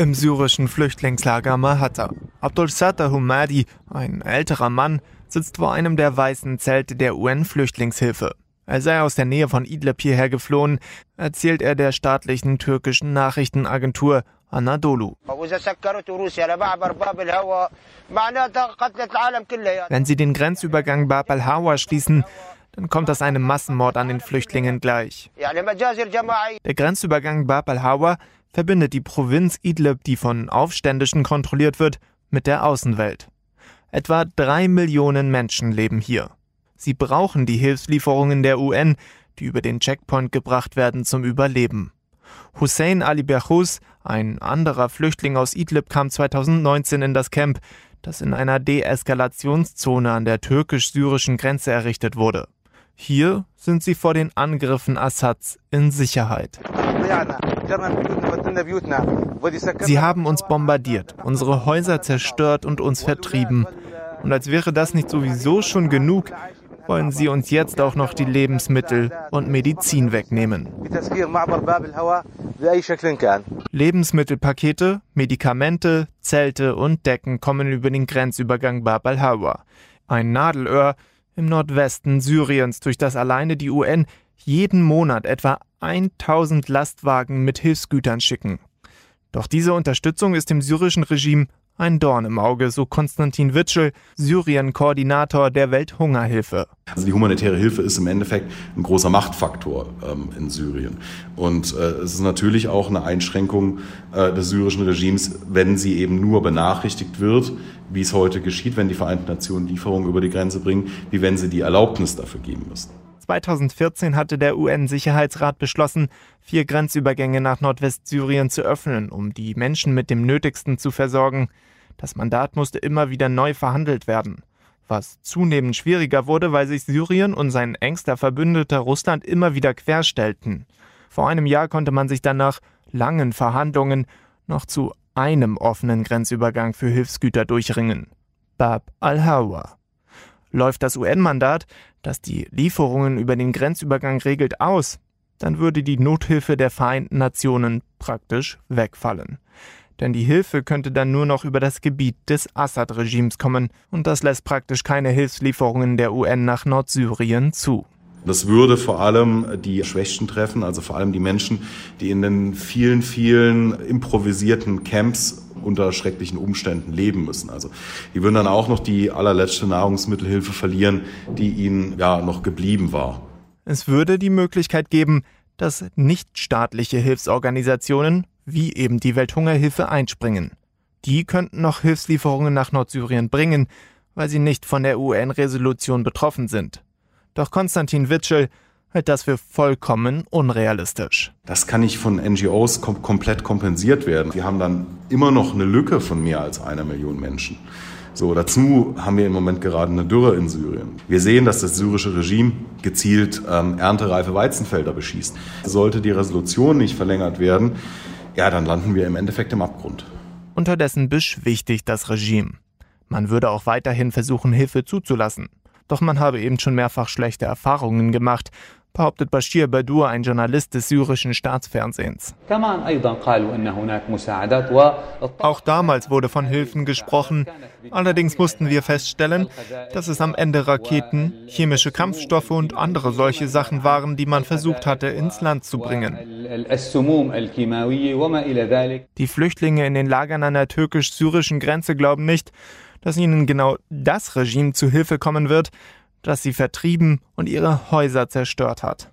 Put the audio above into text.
Im syrischen Flüchtlingslager Mahatta. Abdul Sattar Humadi, ein älterer Mann, sitzt vor einem der weißen Zelte der UN-Flüchtlingshilfe. Er sei aus der Nähe von Idlib hierher geflohen, erzählt er der staatlichen türkischen Nachrichtenagentur Anadolu. Wenn sie den Grenzübergang Bab al-Hawa schließen, dann kommt das einem Massenmord an den Flüchtlingen gleich. Der Grenzübergang Bab al-Hawa verbindet die Provinz Idlib, die von Aufständischen kontrolliert wird, mit der Außenwelt. Etwa drei Millionen Menschen leben hier. Sie brauchen die Hilfslieferungen der UN, die über den Checkpoint gebracht werden, zum Überleben. Hussein Ali Berhus, ein anderer Flüchtling aus Idlib, kam 2019 in das Camp, das in einer Deeskalationszone an der türkisch-syrischen Grenze errichtet wurde. Hier sind sie vor den Angriffen Assads in Sicherheit. Sie haben uns bombardiert, unsere Häuser zerstört und uns vertrieben. Und als wäre das nicht sowieso schon genug, wollen sie uns jetzt auch noch die Lebensmittel und Medizin wegnehmen. Lebensmittelpakete, Medikamente, Zelte und Decken kommen über den Grenzübergang Bab al-Hawa. Ein Nadelöhr im Nordwesten Syriens, durch das alleine die UN jeden Monat etwa 1000 Lastwagen mit Hilfsgütern schicken. Doch diese Unterstützung ist dem syrischen Regime ein Dorn im Auge, so Konstantin Witschel, Syrien-Koordinator der Welthungerhilfe. Also die humanitäre Hilfe ist im Endeffekt ein großer Machtfaktor ähm, in Syrien. Und äh, es ist natürlich auch eine Einschränkung äh, des syrischen Regimes, wenn sie eben nur benachrichtigt wird, wie es heute geschieht, wenn die Vereinten Nationen Lieferungen über die Grenze bringen, wie wenn sie die Erlaubnis dafür geben müssen. 2014 hatte der UN-Sicherheitsrat beschlossen, vier Grenzübergänge nach Nordwestsyrien zu öffnen, um die Menschen mit dem Nötigsten zu versorgen. Das Mandat musste immer wieder neu verhandelt werden. Was zunehmend schwieriger wurde, weil sich Syrien und sein engster Verbündeter Russland immer wieder querstellten. Vor einem Jahr konnte man sich dann nach langen Verhandlungen noch zu einem offenen Grenzübergang für Hilfsgüter durchringen. Bab al-Hawa. Läuft das UN-Mandat, das die Lieferungen über den Grenzübergang regelt, aus, dann würde die Nothilfe der Vereinten Nationen praktisch wegfallen. Denn die Hilfe könnte dann nur noch über das Gebiet des Assad-Regimes kommen, und das lässt praktisch keine Hilfslieferungen der UN nach Nordsyrien zu. Das würde vor allem die Schwächsten treffen, also vor allem die Menschen, die in den vielen, vielen improvisierten Camps unter schrecklichen Umständen leben müssen. Also die würden dann auch noch die allerletzte Nahrungsmittelhilfe verlieren, die ihnen ja noch geblieben war. Es würde die Möglichkeit geben, dass nichtstaatliche Hilfsorganisationen wie eben die Welthungerhilfe einspringen. Die könnten noch Hilfslieferungen nach Nordsyrien bringen, weil sie nicht von der UN-Resolution betroffen sind. Doch Konstantin Witschel hält das für vollkommen unrealistisch. Das kann nicht von NGOs kom komplett kompensiert werden. Wir haben dann immer noch eine Lücke von mehr als einer Million Menschen. So, dazu haben wir im Moment gerade eine Dürre in Syrien. Wir sehen, dass das syrische Regime gezielt ähm, erntereife Weizenfelder beschießt. Sollte die Resolution nicht verlängert werden, ja, dann landen wir im Endeffekt im Abgrund. Unterdessen beschwichtigt das Regime. Man würde auch weiterhin versuchen, Hilfe zuzulassen. Doch man habe eben schon mehrfach schlechte Erfahrungen gemacht behauptet Bashir Badur, ein Journalist des syrischen Staatsfernsehens. Auch damals wurde von Hilfen gesprochen. Allerdings mussten wir feststellen, dass es am Ende Raketen, chemische Kampfstoffe und andere solche Sachen waren, die man versucht hatte, ins Land zu bringen. Die Flüchtlinge in den Lagern an der türkisch-syrischen Grenze glauben nicht, dass ihnen genau das Regime zu Hilfe kommen wird, das sie vertrieben und ihre Häuser zerstört hat.